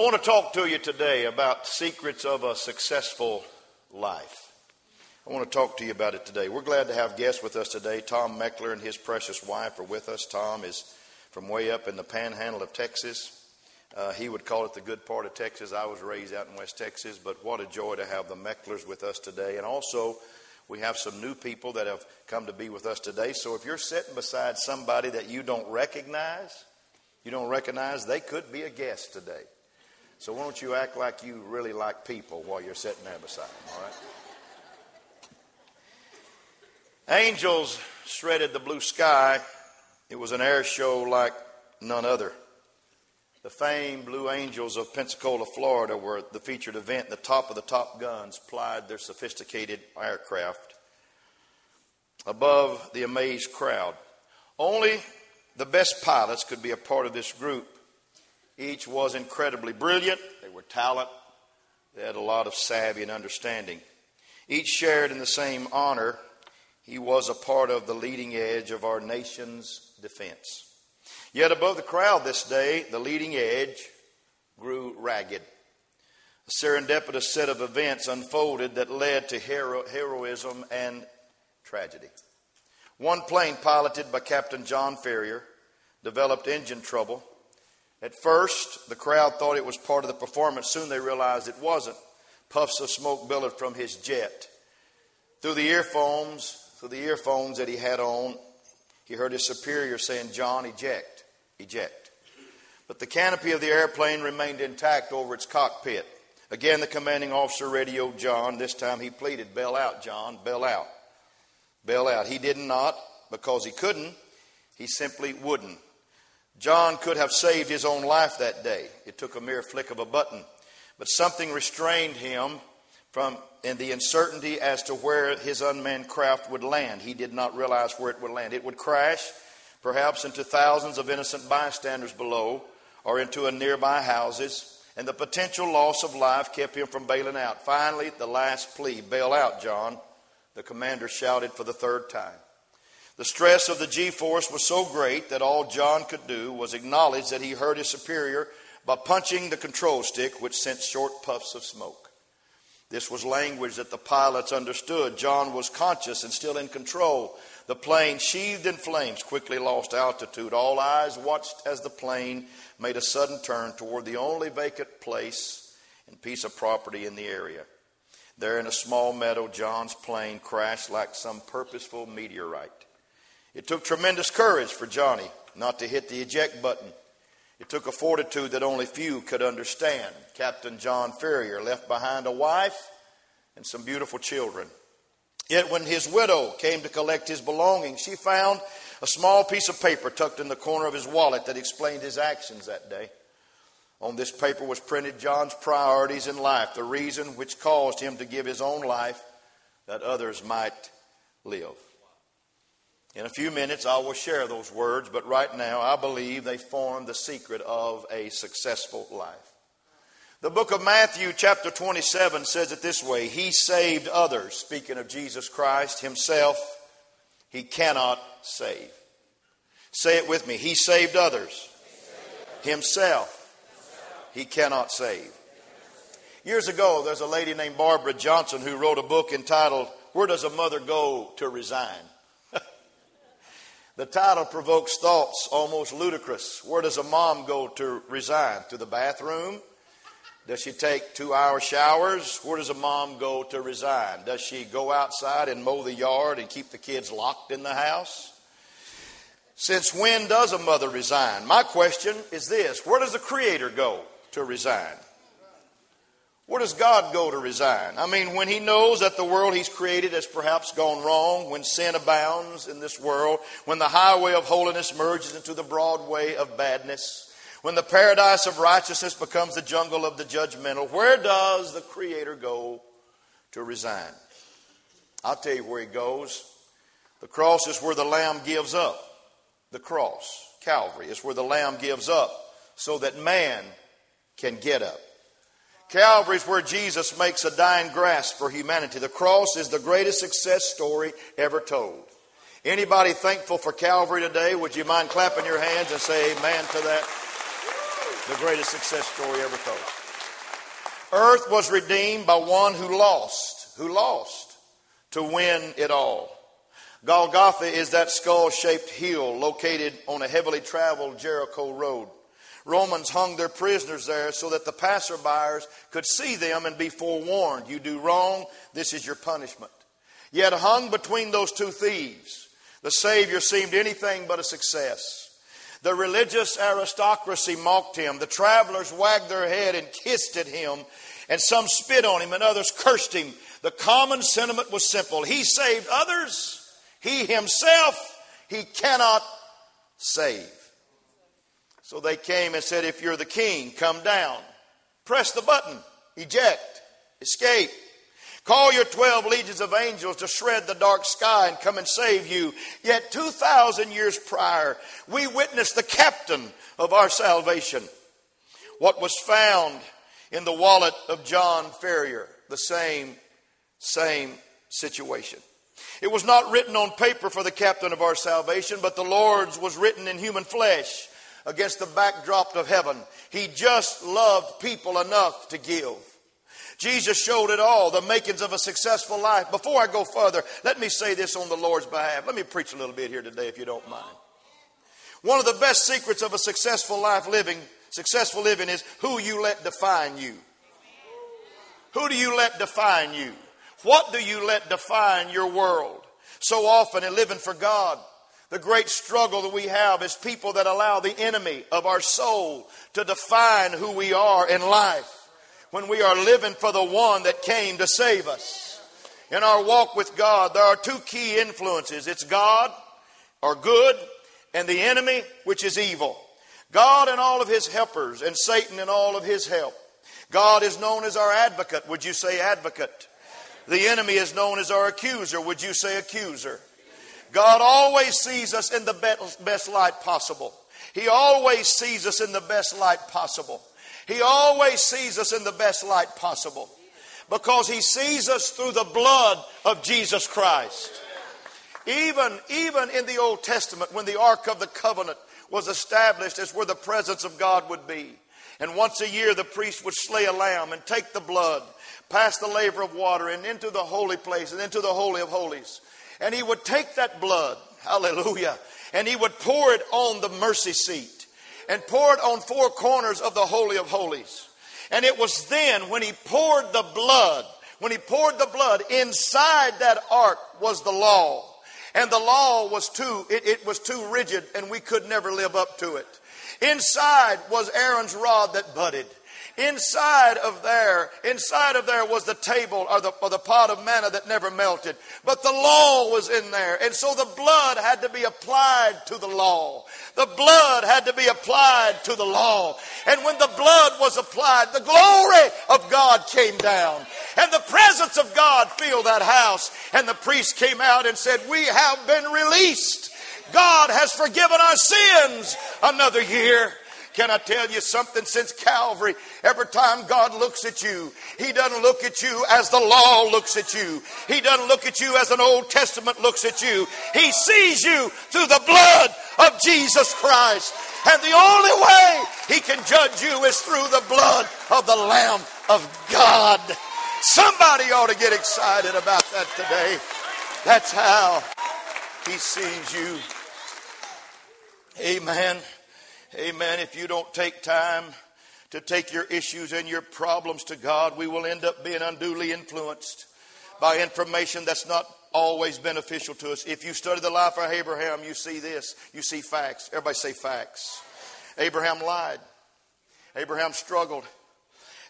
I want to talk to you today about secrets of a successful life. I want to talk to you about it today. We're glad to have guests with us today. Tom Meckler and his precious wife are with us. Tom is from way up in the panhandle of Texas. Uh, he would call it the good part of Texas. I was raised out in West Texas, but what a joy to have the Mecklers with us today. And also, we have some new people that have come to be with us today. So if you're sitting beside somebody that you don't recognize, you don't recognize, they could be a guest today. So why don't you act like you really like people while you're sitting there beside them, all right? Angels shredded the blue sky. It was an air show like none other. The famed Blue Angels of Pensacola, Florida were the featured event. The top of the Top Guns plied their sophisticated aircraft above the amazed crowd. Only the best pilots could be a part of this group. Each was incredibly brilliant. They were talent. They had a lot of savvy and understanding. Each shared in the same honor. He was a part of the leading edge of our nation's defense. Yet above the crowd this day, the leading edge grew ragged. A serendipitous set of events unfolded that led to hero- heroism and tragedy. One plane, piloted by Captain John Ferrier, developed engine trouble. At first, the crowd thought it was part of the performance. Soon they realized it wasn't. Puffs of smoke billowed from his jet. Through the earphones, through the earphones that he had on, he heard his superior saying, John, eject eject. But the canopy of the airplane remained intact over its cockpit. Again, the commanding officer radioed John. This time he pleaded, Bail out, John, bail out. Bail out. He did not because he couldn't, he simply wouldn't. John could have saved his own life that day. It took a mere flick of a button. But something restrained him from in the uncertainty as to where his unmanned craft would land. He did not realize where it would land. It would crash perhaps into thousands of innocent bystanders below or into a nearby houses, and the potential loss of life kept him from bailing out. Finally, the last plea bail out, John, the commander shouted for the third time. The stress of the G force was so great that all John could do was acknowledge that he hurt his superior by punching the control stick, which sent short puffs of smoke. This was language that the pilots understood. John was conscious and still in control. The plane, sheathed in flames, quickly lost altitude. All eyes watched as the plane made a sudden turn toward the only vacant place and piece of property in the area. There, in a small meadow, John's plane crashed like some purposeful meteorite. It took tremendous courage for Johnny not to hit the eject button. It took a fortitude that only few could understand. Captain John Ferrier left behind a wife and some beautiful children. Yet when his widow came to collect his belongings, she found a small piece of paper tucked in the corner of his wallet that explained his actions that day. On this paper was printed John's priorities in life, the reason which caused him to give his own life that others might live. In a few minutes, I will share those words, but right now, I believe they form the secret of a successful life. The book of Matthew, chapter 27, says it this way He saved others. Speaking of Jesus Christ, Himself, He cannot save. Say it with me. He saved others. Himself, He cannot save. Years ago, there's a lady named Barbara Johnson who wrote a book entitled, Where Does a Mother Go to Resign? The title provokes thoughts almost ludicrous. Where does a mom go to resign? To the bathroom? Does she take two hour showers? Where does a mom go to resign? Does she go outside and mow the yard and keep the kids locked in the house? Since when does a mother resign? My question is this Where does the Creator go to resign? Where does God go to resign? I mean, when He knows that the world He's created has perhaps gone wrong, when sin abounds in this world, when the highway of holiness merges into the broad way of badness, when the paradise of righteousness becomes the jungle of the judgmental, where does the Creator go to resign. I'll tell you where he goes. The cross is where the Lamb gives up. The cross, Calvary, is where the Lamb gives up so that man can get up. Calvary is where Jesus makes a dying grasp for humanity. The cross is the greatest success story ever told. Anybody thankful for Calvary today? Would you mind clapping your hands and say amen to that? The greatest success story ever told. Earth was redeemed by one who lost, who lost to win it all. Golgotha is that skull shaped hill located on a heavily traveled Jericho road. Romans hung their prisoners there so that the passerbyers could see them and be forewarned. You do wrong, this is your punishment. Yet hung between those two thieves, the Savior seemed anything but a success. The religious aristocracy mocked him. The travelers wagged their head and kissed at him, and some spit on him, and others cursed him. The common sentiment was simple He saved others, He Himself, He cannot save. So they came and said, If you're the king, come down. Press the button, eject, escape. Call your 12 legions of angels to shred the dark sky and come and save you. Yet 2,000 years prior, we witnessed the captain of our salvation. What was found in the wallet of John Ferrier, the same, same situation. It was not written on paper for the captain of our salvation, but the Lord's was written in human flesh against the backdrop of heaven. He just loved people enough to give. Jesus showed it all, the makings of a successful life. Before I go further, let me say this on the Lord's behalf. Let me preach a little bit here today, if you don't mind. One of the best secrets of a successful life living, successful living, is who you let define you. Who do you let define you? What do you let define your world? So often in living for God, the great struggle that we have is people that allow the enemy of our soul to define who we are in life when we are living for the one that came to save us. In our walk with God, there are two key influences it's God, or good, and the enemy, which is evil. God and all of his helpers, and Satan and all of his help. God is known as our advocate. Would you say advocate? The enemy is known as our accuser. Would you say accuser? God always sees us in the best light possible. He always sees us in the best light possible. He always sees us in the best light possible because He sees us through the blood of Jesus Christ. Even, even in the Old Testament, when the Ark of the Covenant was established as where the presence of God would be. And once a year, the priest would slay a lamb and take the blood, pass the laver of water, and into the holy place and into the Holy of Holies. And he would take that blood, hallelujah, and he would pour it on the mercy seat and pour it on four corners of the Holy of Holies. And it was then when he poured the blood, when he poured the blood, inside that ark was the law. And the law was too, it, it was too rigid and we could never live up to it. Inside was Aaron's rod that budded. Inside of there, inside of there was the table or the, or the pot of manna that never melted. But the law was in there. And so the blood had to be applied to the law. The blood had to be applied to the law. And when the blood was applied, the glory of God came down. And the presence of God filled that house. And the priest came out and said, We have been released. God has forgiven our sins another year. Can I tell you something? Since Calvary, every time God looks at you, He doesn't look at you as the law looks at you. He doesn't look at you as an Old Testament looks at you. He sees you through the blood of Jesus Christ. And the only way He can judge you is through the blood of the Lamb of God. Somebody ought to get excited about that today. That's how He sees you. Amen. Amen. If you don't take time to take your issues and your problems to God, we will end up being unduly influenced by information that's not always beneficial to us. If you study the life of Abraham, you see this. You see facts. Everybody say facts. Abraham lied. Abraham struggled.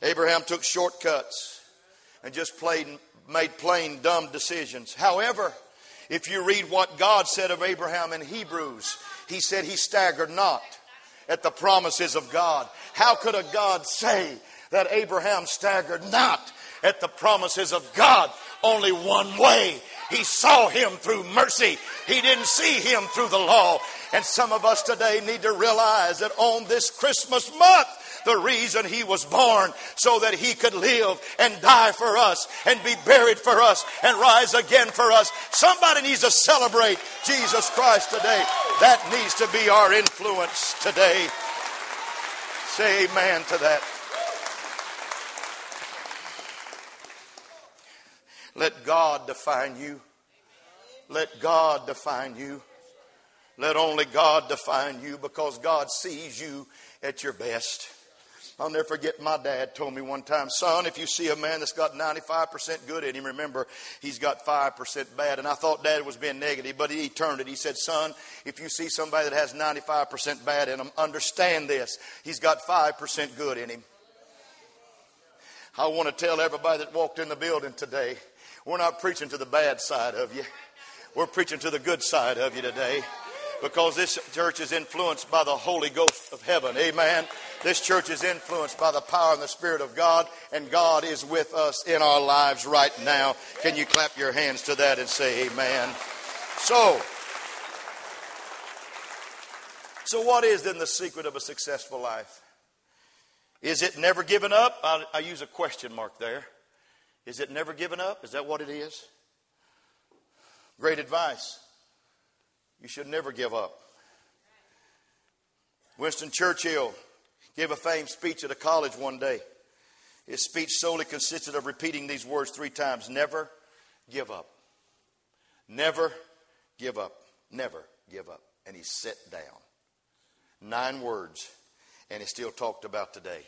Abraham took shortcuts and just played, made plain dumb decisions. However, if you read what God said of Abraham in Hebrews, he said he staggered not at the promises of God. How could a God say that Abraham staggered not at the promises of God only one way. He saw him through mercy. He didn't see him through the law. And some of us today need to realize that on this Christmas month, the reason he was born so that he could live and die for us and be buried for us and rise again for us. Somebody needs to celebrate Jesus Christ today. That needs to be our influence today. Say amen to that. Let God define you. Let God define you. Let only God define you because God sees you at your best. I'll never forget my dad told me one time, son, if you see a man that's got 95% good in him, remember he's got 5% bad. And I thought dad was being negative, but he turned it. He said, son, if you see somebody that has 95% bad in him, understand this. He's got 5% good in him. I want to tell everybody that walked in the building today, we're not preaching to the bad side of you. We're preaching to the good side of you today because this church is influenced by the Holy Ghost of heaven. Amen. This church is influenced by the power and the Spirit of God, and God is with us in our lives right now. Can you clap your hands to that and say amen? So, so what is then the secret of a successful life? Is it never given up? I, I use a question mark there. Is it never given up? Is that what it is? Great advice. You should never give up. Winston Churchill gave a famed speech at a college one day. His speech solely consisted of repeating these words three times Never give up. Never give up. Never give up. And he sat down. Nine words, and it's still talked about today.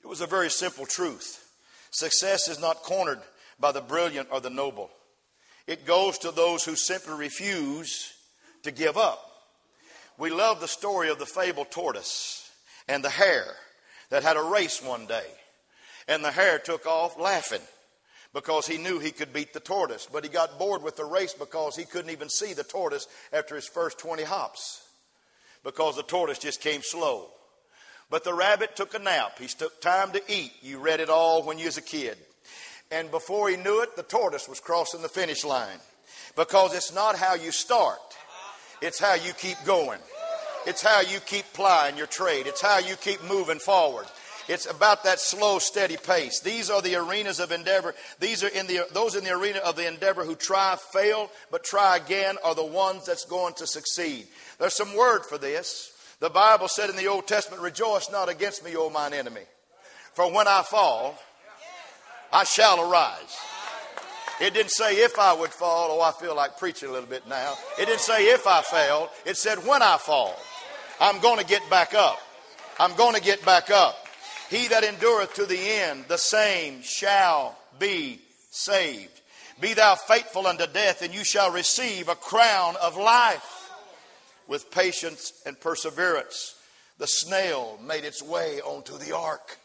It was a very simple truth. Success is not cornered by the brilliant or the noble. It goes to those who simply refuse to give up. We love the story of the fabled tortoise and the hare that had a race one day. And the hare took off laughing because he knew he could beat the tortoise. But he got bored with the race because he couldn't even see the tortoise after his first 20 hops because the tortoise just came slow. But the rabbit took a nap. He took time to eat. You read it all when you was a kid. And before he knew it, the tortoise was crossing the finish line. Because it's not how you start, it's how you keep going. It's how you keep plying your trade. It's how you keep moving forward. It's about that slow, steady pace. These are the arenas of endeavor. These are in the those in the arena of the endeavor who try, fail, but try again are the ones that's going to succeed. There's some word for this. The Bible said in the Old Testament, Rejoice not against me, O mine enemy. For when I fall, I shall arise. It didn't say if I would fall. Oh, I feel like preaching a little bit now. It didn't say if I failed. It said when I fall, I'm going to get back up. I'm going to get back up. He that endureth to the end, the same shall be saved. Be thou faithful unto death, and you shall receive a crown of life. With patience and perseverance, the snail made its way onto the ark.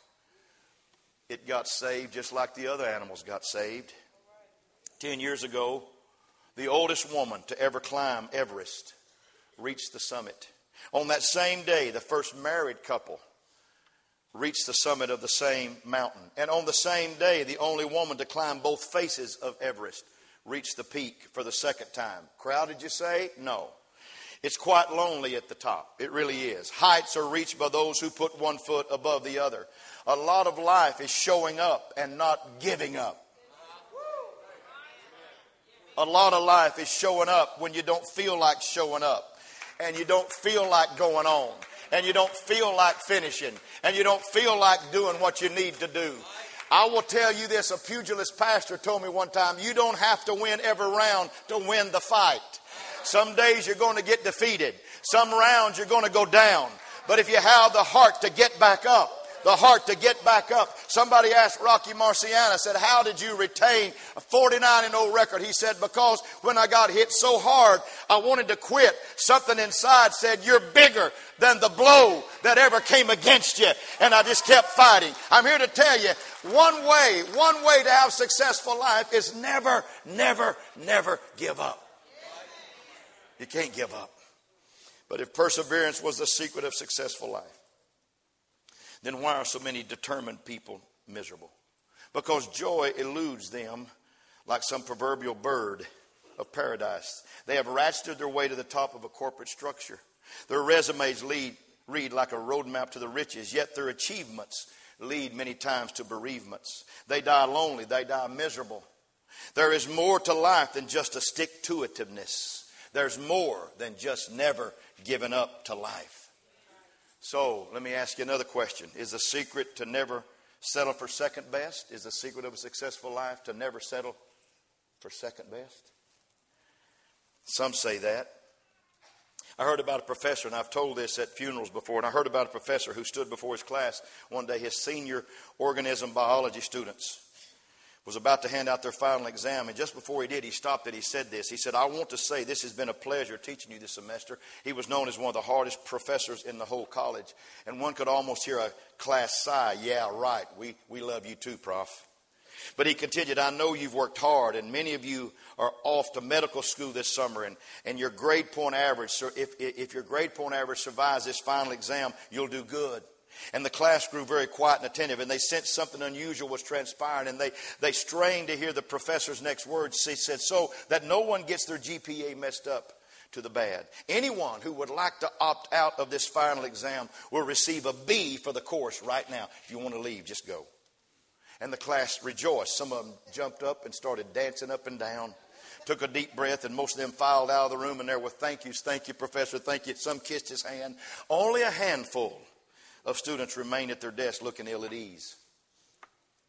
It got saved just like the other animals got saved. Ten years ago, the oldest woman to ever climb Everest reached the summit. On that same day, the first married couple reached the summit of the same mountain. And on the same day, the only woman to climb both faces of Everest reached the peak for the second time. Crowded, you say? No. It's quite lonely at the top. It really is. Heights are reached by those who put one foot above the other. A lot of life is showing up and not giving up. A lot of life is showing up when you don't feel like showing up and you don't feel like going on and you don't feel like finishing and you don't feel like doing what you need to do. I will tell you this a pugilist pastor told me one time you don't have to win every round to win the fight. Some days you're going to get defeated, some rounds you're going to go down. But if you have the heart to get back up, the heart to get back up. Somebody asked Rocky Marciano, said, How did you retain a 49 and 0 record? He said, Because when I got hit so hard, I wanted to quit. Something inside said, You're bigger than the blow that ever came against you. And I just kept fighting. I'm here to tell you one way, one way to have successful life is never, never, never give up. You can't give up. But if perseverance was the secret of successful life, then why are so many determined people miserable? because joy eludes them like some proverbial bird of paradise. They have ratcheted their way to the top of a corporate structure. Their resumes lead, read like a roadmap to the riches, yet their achievements lead many times to bereavements. They die lonely, they die miserable. There is more to life than just a stick to itiveness. There's more than just never giving up to life. So let me ask you another question. Is the secret to never settle for second best? Is the secret of a successful life to never settle for second best? Some say that. I heard about a professor, and I've told this at funerals before, and I heard about a professor who stood before his class one day, his senior organism biology students was about to hand out their final exam, and just before he did, he stopped and he said this. He said, I want to say this has been a pleasure teaching you this semester. He was known as one of the hardest professors in the whole college, and one could almost hear a class sigh, Yeah, right, we, we love you too, Prof. But he continued, I know you've worked hard, and many of you are off to medical school this summer, and, and your grade point average, so if, if your grade point average survives this final exam, you'll do good. And the class grew very quiet and attentive, and they sensed something unusual was transpiring, and they, they strained to hear the professor's next words. He said, So that no one gets their GPA messed up to the bad. Anyone who would like to opt out of this final exam will receive a B for the course right now. If you want to leave, just go. And the class rejoiced. Some of them jumped up and started dancing up and down took a deep breath, and most of them filed out of the room, and there were thank yous, thank you, Professor, thank you. Some kissed his hand. Only a handful of students remained at their desk looking ill at ease.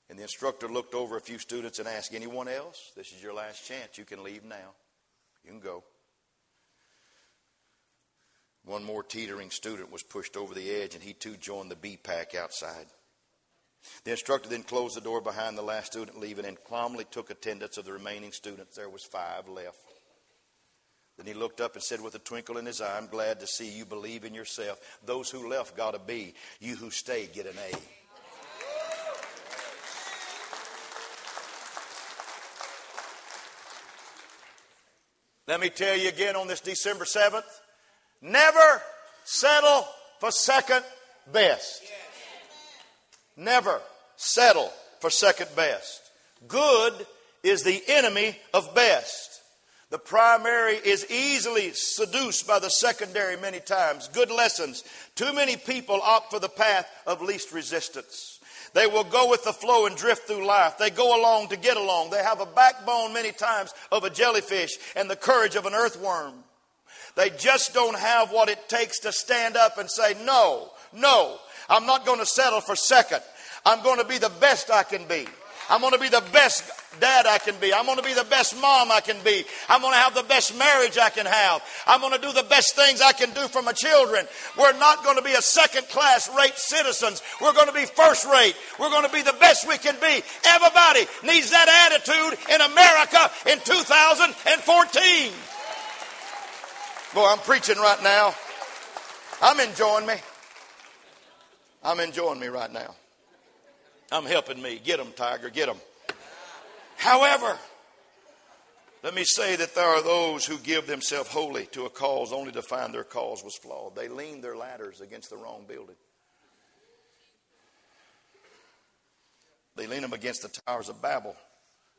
And the instructor looked over a few students and asked, Anyone else? This is your last chance. You can leave now. You can go. One more teetering student was pushed over the edge, and he too joined the B pack outside. The instructor then closed the door behind the last student leaving and calmly took attendance of the remaining students. There was five left. Then he looked up and said with a twinkle in his eye, I'm glad to see you believe in yourself. Those who left got a B. You who stayed get an A. Let me tell you again on this December 7th never settle for second best. Never settle for second best. Good is the enemy of best. The primary is easily seduced by the secondary many times. Good lessons. Too many people opt for the path of least resistance. They will go with the flow and drift through life. They go along to get along. They have a backbone many times of a jellyfish and the courage of an earthworm. They just don't have what it takes to stand up and say, No, no, I'm not going to settle for second. I'm going to be the best I can be. I'm going to be the best dad I can be. I'm going to be the best mom I can be. I'm going to have the best marriage I can have. I'm going to do the best things I can do for my children. We're not going to be a second class rate citizens. We're going to be first rate. We're going to be the best we can be. Everybody needs that attitude in America in 2014. Boy, I'm preaching right now. I'm enjoying me. I'm enjoying me right now. I'm helping me. Get them, Tiger, get them. However, let me say that there are those who give themselves wholly to a cause only to find their cause was flawed. They lean their ladders against the wrong building. They lean them against the towers of Babel.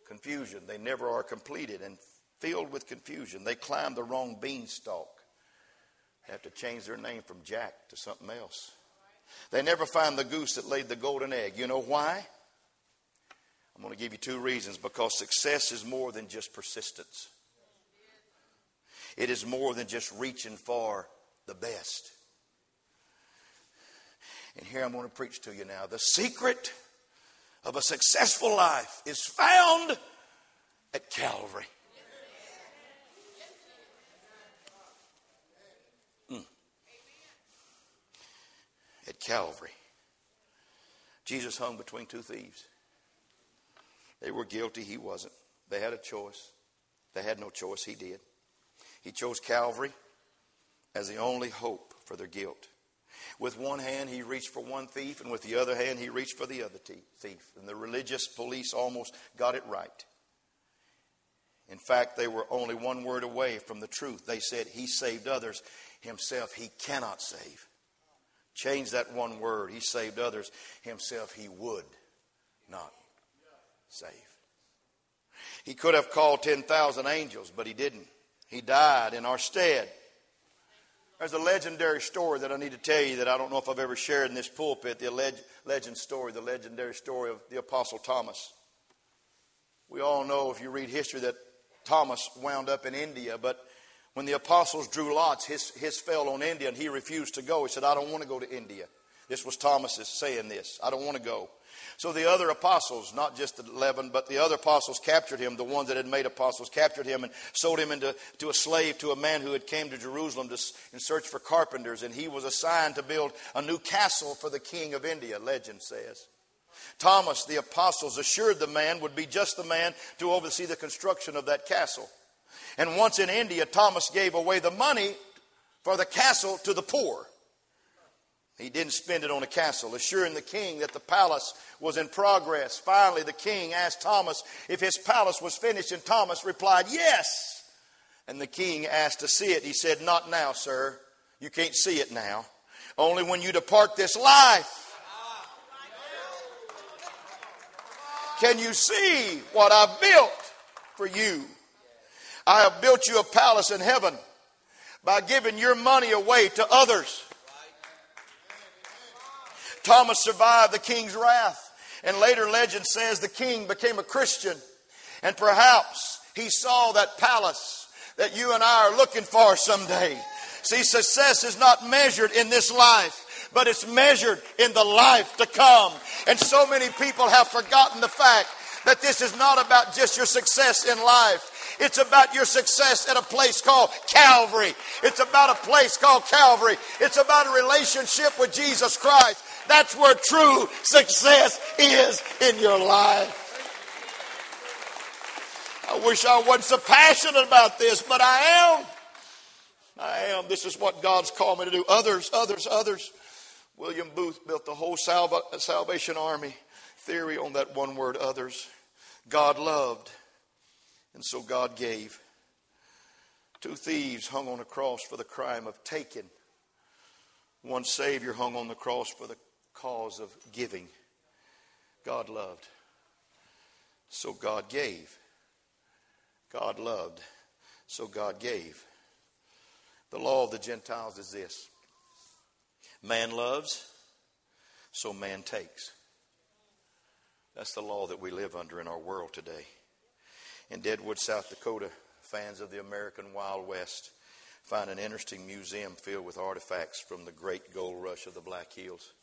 Confusion. They never are completed and filled with confusion. They climb the wrong beanstalk. Have to change their name from Jack to something else. They never find the goose that laid the golden egg. You know why? I'm going to give you two reasons because success is more than just persistence, it is more than just reaching for the best. And here I'm going to preach to you now. The secret of a successful life is found at Calvary. At Calvary. Jesus hung between two thieves. They were guilty, he wasn't. They had a choice. They had no choice, he did. He chose Calvary as the only hope for their guilt. With one hand, he reached for one thief, and with the other hand, he reached for the other thief. And the religious police almost got it right. In fact, they were only one word away from the truth. They said, He saved others, Himself He cannot save. Change that one word. He saved others. Himself, he would not save. He could have called 10,000 angels, but he didn't. He died in our stead. There's a legendary story that I need to tell you that I don't know if I've ever shared in this pulpit the leg- legend story, the legendary story of the Apostle Thomas. We all know, if you read history, that Thomas wound up in India, but when the apostles drew lots, his, his fell on India and he refused to go. He said, I don't want to go to India. This was Thomas's saying this. I don't want to go. So the other apostles, not just the 11, but the other apostles captured him, the ones that had made apostles, captured him and sold him into to a slave to a man who had came to Jerusalem to, in search for carpenters. And he was assigned to build a new castle for the king of India, legend says. Thomas, the apostles, assured the man would be just the man to oversee the construction of that castle. And once in India, Thomas gave away the money for the castle to the poor. He didn't spend it on a castle, assuring the king that the palace was in progress. Finally, the king asked Thomas if his palace was finished, and Thomas replied, Yes. And the king asked to see it. He said, Not now, sir. You can't see it now. Only when you depart this life. Can you see what I've built for you? I have built you a palace in heaven by giving your money away to others. Thomas survived the king's wrath. And later legend says the king became a Christian. And perhaps he saw that palace that you and I are looking for someday. See, success is not measured in this life, but it's measured in the life to come. And so many people have forgotten the fact that this is not about just your success in life. It's about your success at a place called Calvary. It's about a place called Calvary. It's about a relationship with Jesus Christ. That's where true success is in your life. I wish I wasn't so passionate about this, but I am. I am. This is what God's called me to do. Others, others, others. William Booth built the whole Salvation Army theory on that one word, others. God loved, and so God gave. Two thieves hung on a cross for the crime of taking. One Savior hung on the cross for the cause of giving. God loved. So God gave. God loved. So God gave. The law of the Gentiles is this man loves, so man takes. That's the law that we live under in our world today. In Deadwood, South Dakota, fans of the American Wild West find an interesting museum filled with artifacts from the great gold rush of the Black Hills.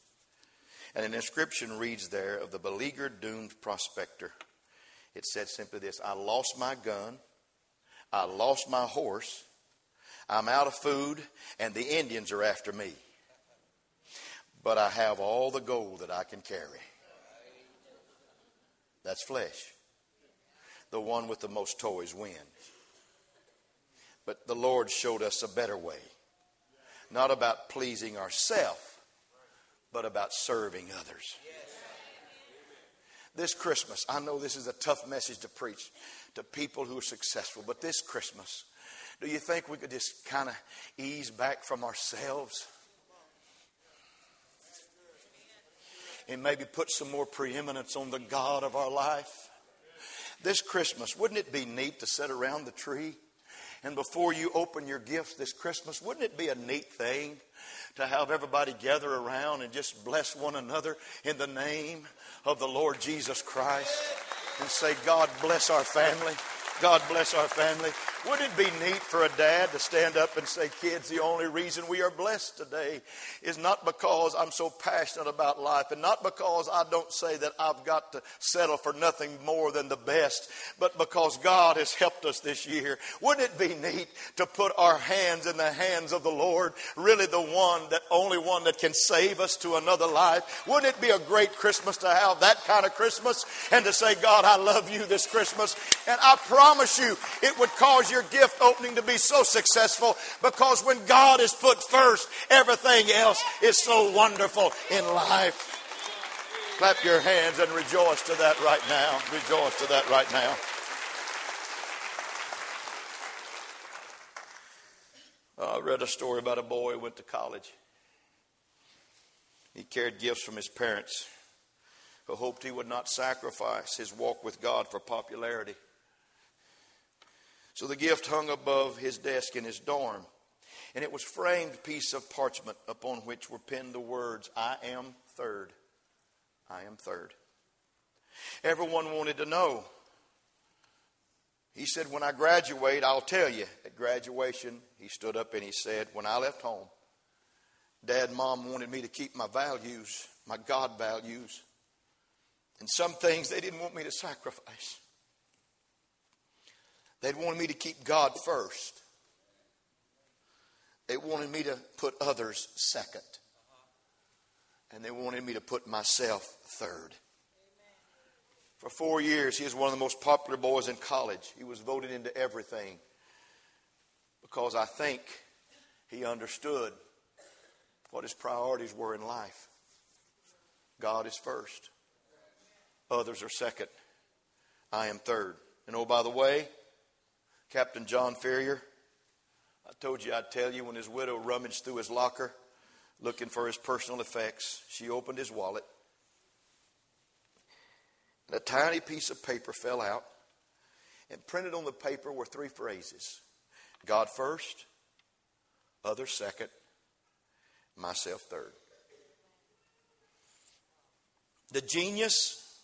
And an inscription reads there of the beleaguered, doomed prospector. It said simply this I lost my gun, I lost my horse, I'm out of food, and the Indians are after me. But I have all the gold that I can carry. That's flesh. The one with the most toys wins. But the Lord showed us a better way. Not about pleasing ourselves, but about serving others. This Christmas, I know this is a tough message to preach to people who are successful, but this Christmas, do you think we could just kind of ease back from ourselves? And maybe put some more preeminence on the God of our life? This Christmas, wouldn't it be neat to sit around the tree? And before you open your gifts this Christmas, wouldn't it be a neat thing to have everybody gather around and just bless one another in the name of the Lord Jesus Christ and say, God bless our family. God bless our family. Wouldn't it be neat for a dad to stand up and say, Kids, the only reason we are blessed today is not because I'm so passionate about life and not because I don't say that I've got to settle for nothing more than the best, but because God has helped us this year. Wouldn't it be neat to put our hands in the hands of the Lord, really the one that only one that can save us to another life? Wouldn't it be a great Christmas to have that kind of Christmas and to say, God, I love you this Christmas? And I promise you, it would cause your gift opening to be so successful because when God is put first, everything else is so wonderful in life. Clap your hands and rejoice to that right now. Rejoice to that right now. Uh, I read a story about a boy who went to college. He carried gifts from his parents. who hoped he would not sacrifice his walk with God for popularity. So the gift hung above his desk in his dorm, and it was framed piece of parchment upon which were pinned the words, I am third. I am third. Everyone wanted to know. He said, When I graduate, I'll tell you. At graduation, he stood up and he said, When I left home, Dad and Mom wanted me to keep my values, my God values. And some things they didn't want me to sacrifice. They wanted me to keep God first. They wanted me to put others second. And they wanted me to put myself third. For four years, he was one of the most popular boys in college. He was voted into everything because I think he understood what his priorities were in life. God is first, others are second. I am third. And oh, by the way, Captain John Ferrier, I told you I'd tell you when his widow rummaged through his locker looking for his personal effects, she opened his wallet. And a tiny piece of paper fell out, and printed on the paper were three phrases God first, other second, myself third. The genius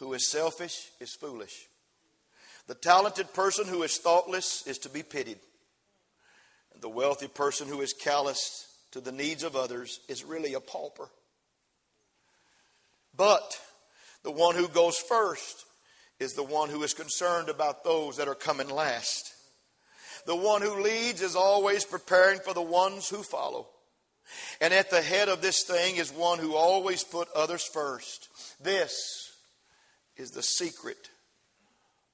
who is selfish is foolish. The talented person who is thoughtless is to be pitied. And the wealthy person who is callous to the needs of others is really a pauper. But the one who goes first is the one who is concerned about those that are coming last. The one who leads is always preparing for the ones who follow. And at the head of this thing is one who always put others first. This is the secret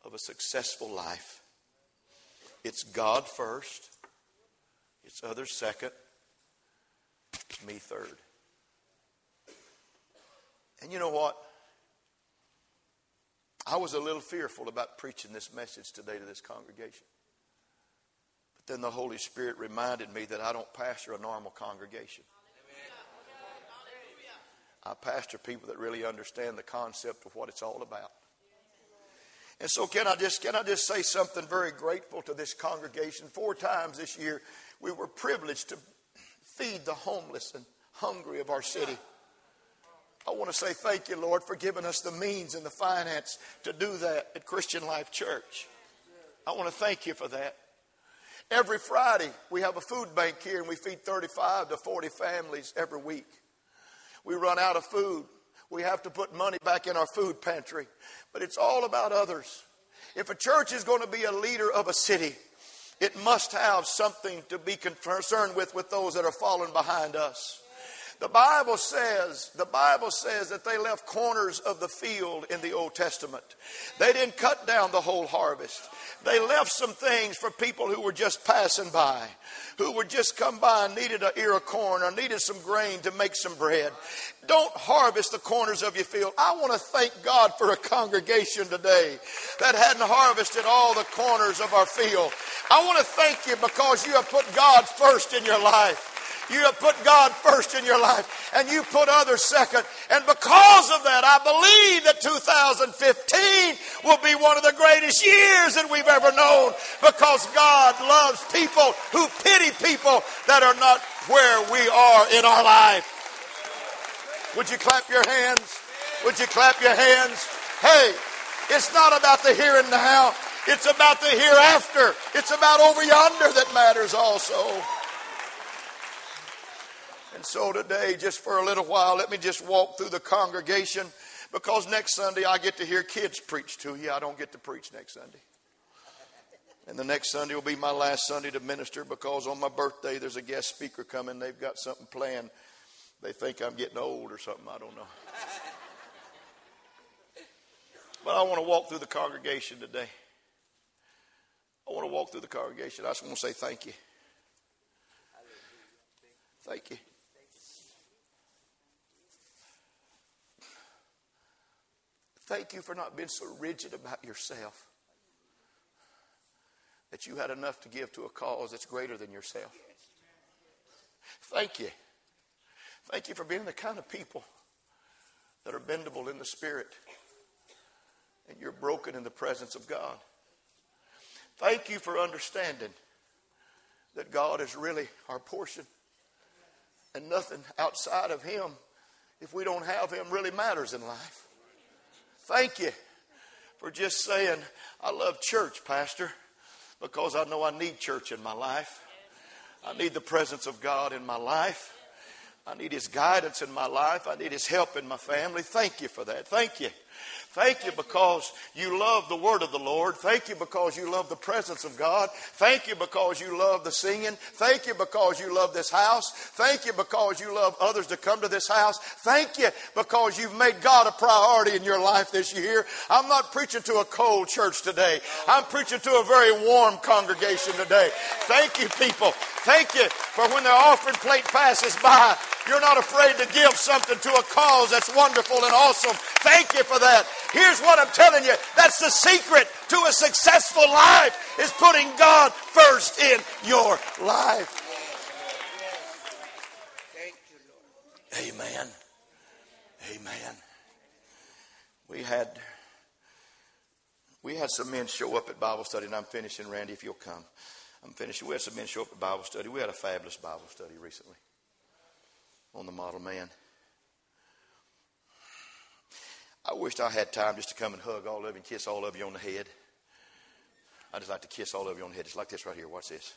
of a successful life. It's God first, it's others second, me third. And you know what? I was a little fearful about preaching this message today to this congregation. But then the Holy Spirit reminded me that I don't pastor a normal congregation. I pastor people that really understand the concept of what it's all about. And so can I just can I just say something very grateful to this congregation? Four times this year we were privileged to feed the homeless and hungry of our city. I want to say thank you, Lord, for giving us the means and the finance to do that at Christian Life Church. I want to thank you for that. Every Friday, we have a food bank here and we feed 35 to 40 families every week. We run out of food we have to put money back in our food pantry. But it's all about others. If a church is going to be a leader of a city, it must have something to be concerned with with those that are falling behind us. The Bible says, the Bible says that they left corners of the field in the Old Testament. They didn't cut down the whole harvest. They left some things for people who were just passing by, who would just come by and needed an ear of corn or needed some grain to make some bread. Don't harvest the corners of your field. I want to thank God for a congregation today that hadn't harvested all the corners of our field. I want to thank you because you have put God first in your life. You have put God first in your life and you put others second. And because of that, I believe that 2015 will be one of the greatest years that we've ever known because God loves people who pity people that are not where we are in our life. Would you clap your hands? Would you clap your hands? Hey, it's not about the here and now. It's about the hereafter. It's about over yonder that matters also. And so today, just for a little while, let me just walk through the congregation because next Sunday I get to hear kids preach to you. I don't get to preach next Sunday. And the next Sunday will be my last Sunday to minister because on my birthday there's a guest speaker coming. They've got something planned. They think I'm getting old or something. I don't know. But I want to walk through the congregation today. I want to walk through the congregation. I just want to say thank you. Thank you. Thank you for not being so rigid about yourself that you had enough to give to a cause that's greater than yourself. Thank you. Thank you for being the kind of people that are bendable in the spirit, and you're broken in the presence of God. Thank you for understanding that God is really our portion and nothing outside of Him, if we don't have Him, really matters in life. Thank you for just saying, I love church, Pastor, because I know I need church in my life. I need the presence of God in my life. I need His guidance in my life. I need His help in my family. Thank you for that. Thank you. Thank you because you love the word of the Lord. Thank you because you love the presence of God. Thank you because you love the singing. Thank you because you love this house. Thank you because you love others to come to this house. Thank you because you've made God a priority in your life this year. I'm not preaching to a cold church today. I'm preaching to a very warm congregation today. Thank you, people. Thank you for when the offering plate passes by, you're not afraid to give something to a cause that's wonderful and awesome. Thank you for that. Here's what I'm telling you that's the secret to a successful life is putting God first in your life. Amen. Amen. We had we had some men show up at Bible study, and I'm finishing, Randy, if you'll come. I'm finishing. We had some men show up at Bible study. We had a fabulous Bible study recently on the model man. I wished I had time just to come and hug all of you and kiss all of you on the head. I just like to kiss all of you on the head, just like this right here. Watch this.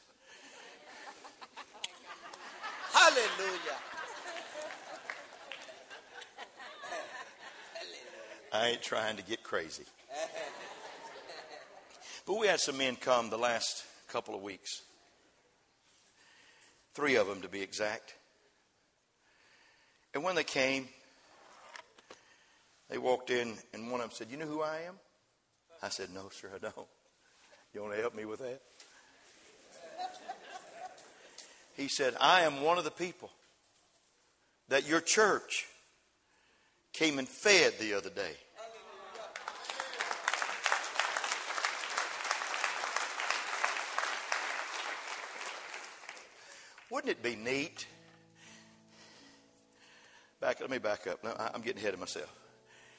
Hallelujah. I ain't trying to get crazy. But we had some men come the last couple of weeks. Three of them to be exact. And when they came, they walked in, and one of them said, You know who I am? I said, No, sir, I don't. You want to help me with that? He said, I am one of the people that your church came and fed the other day. Wouldn't it be neat? Back, let me back up. No, I'm getting ahead of myself.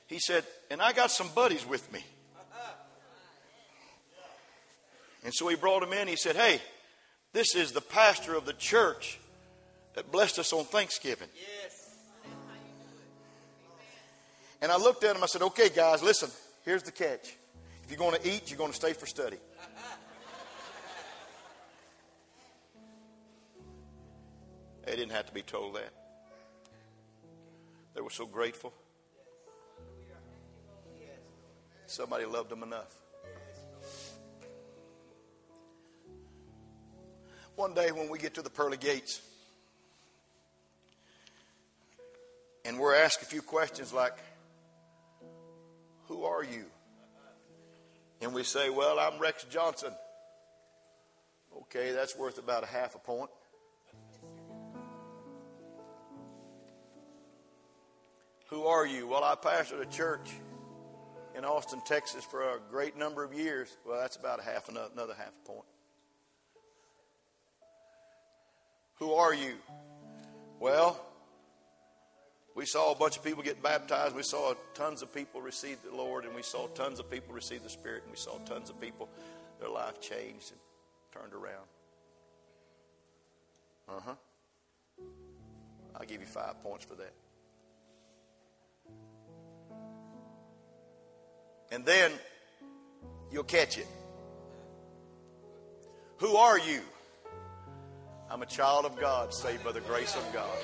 He said, and I got some buddies with me. And so he brought him in. He said, Hey, this is the pastor of the church that blessed us on Thanksgiving. And I looked at him. I said, Okay, guys, listen, here's the catch. If you're going to eat, you're going to stay for study. They didn't have to be told that. They were so grateful. Somebody loved them enough. One day when we get to the pearly gates and we're asked a few questions like, Who are you? And we say, Well, I'm Rex Johnson. Okay, that's worth about a half a point. Who are you? Well, I pastored a church in Austin, Texas for a great number of years. Well, that's about a half another half point. Who are you? Well, we saw a bunch of people get baptized. We saw tons of people receive the Lord, and we saw tons of people receive the Spirit, and we saw tons of people, their life changed and turned around. Uh huh. I'll give you five points for that. And then you'll catch it. Who are you? I'm a child of God, saved by the grace of God.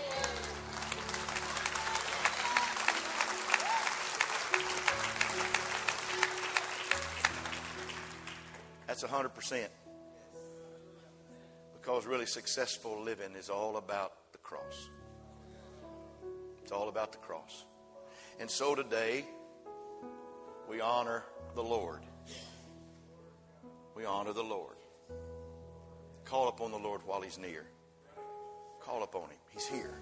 That's 100%. Because really successful living is all about the cross. It's all about the cross. And so today, we honor the Lord. We honor the Lord. Call upon the Lord while He's near. Call upon Him. He's here.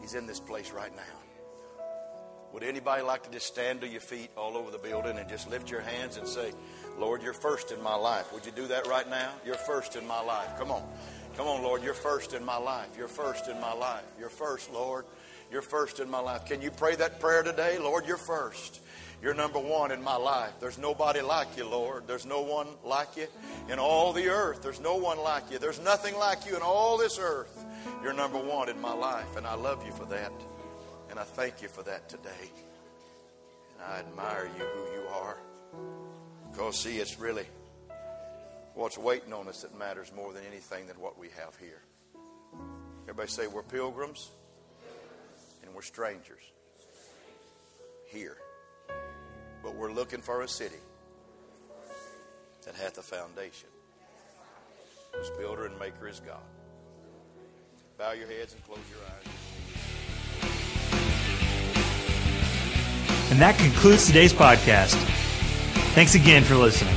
He's in this place right now. Would anybody like to just stand to your feet all over the building and just lift your hands and say, Lord, you're first in my life? Would you do that right now? You're first in my life. Come on. Come on, Lord. You're first in my life. You're first in my life. You're first, Lord. You're first in my life. Can you pray that prayer today? Lord, you're first. You're number one in my life. There's nobody like you, Lord. There's no one like you in all the earth. There's no one like you. There's nothing like you in all this earth. You're number one in my life, and I love you for that. And I thank you for that today. And I admire you who you are. Because, see, it's really what's waiting on us that matters more than anything than what we have here. Everybody say, We're pilgrims and we're strangers here. But we're looking for a city that hath a foundation, whose builder and maker is God. Bow your heads and close your eyes. And that concludes today's podcast. Thanks again for listening.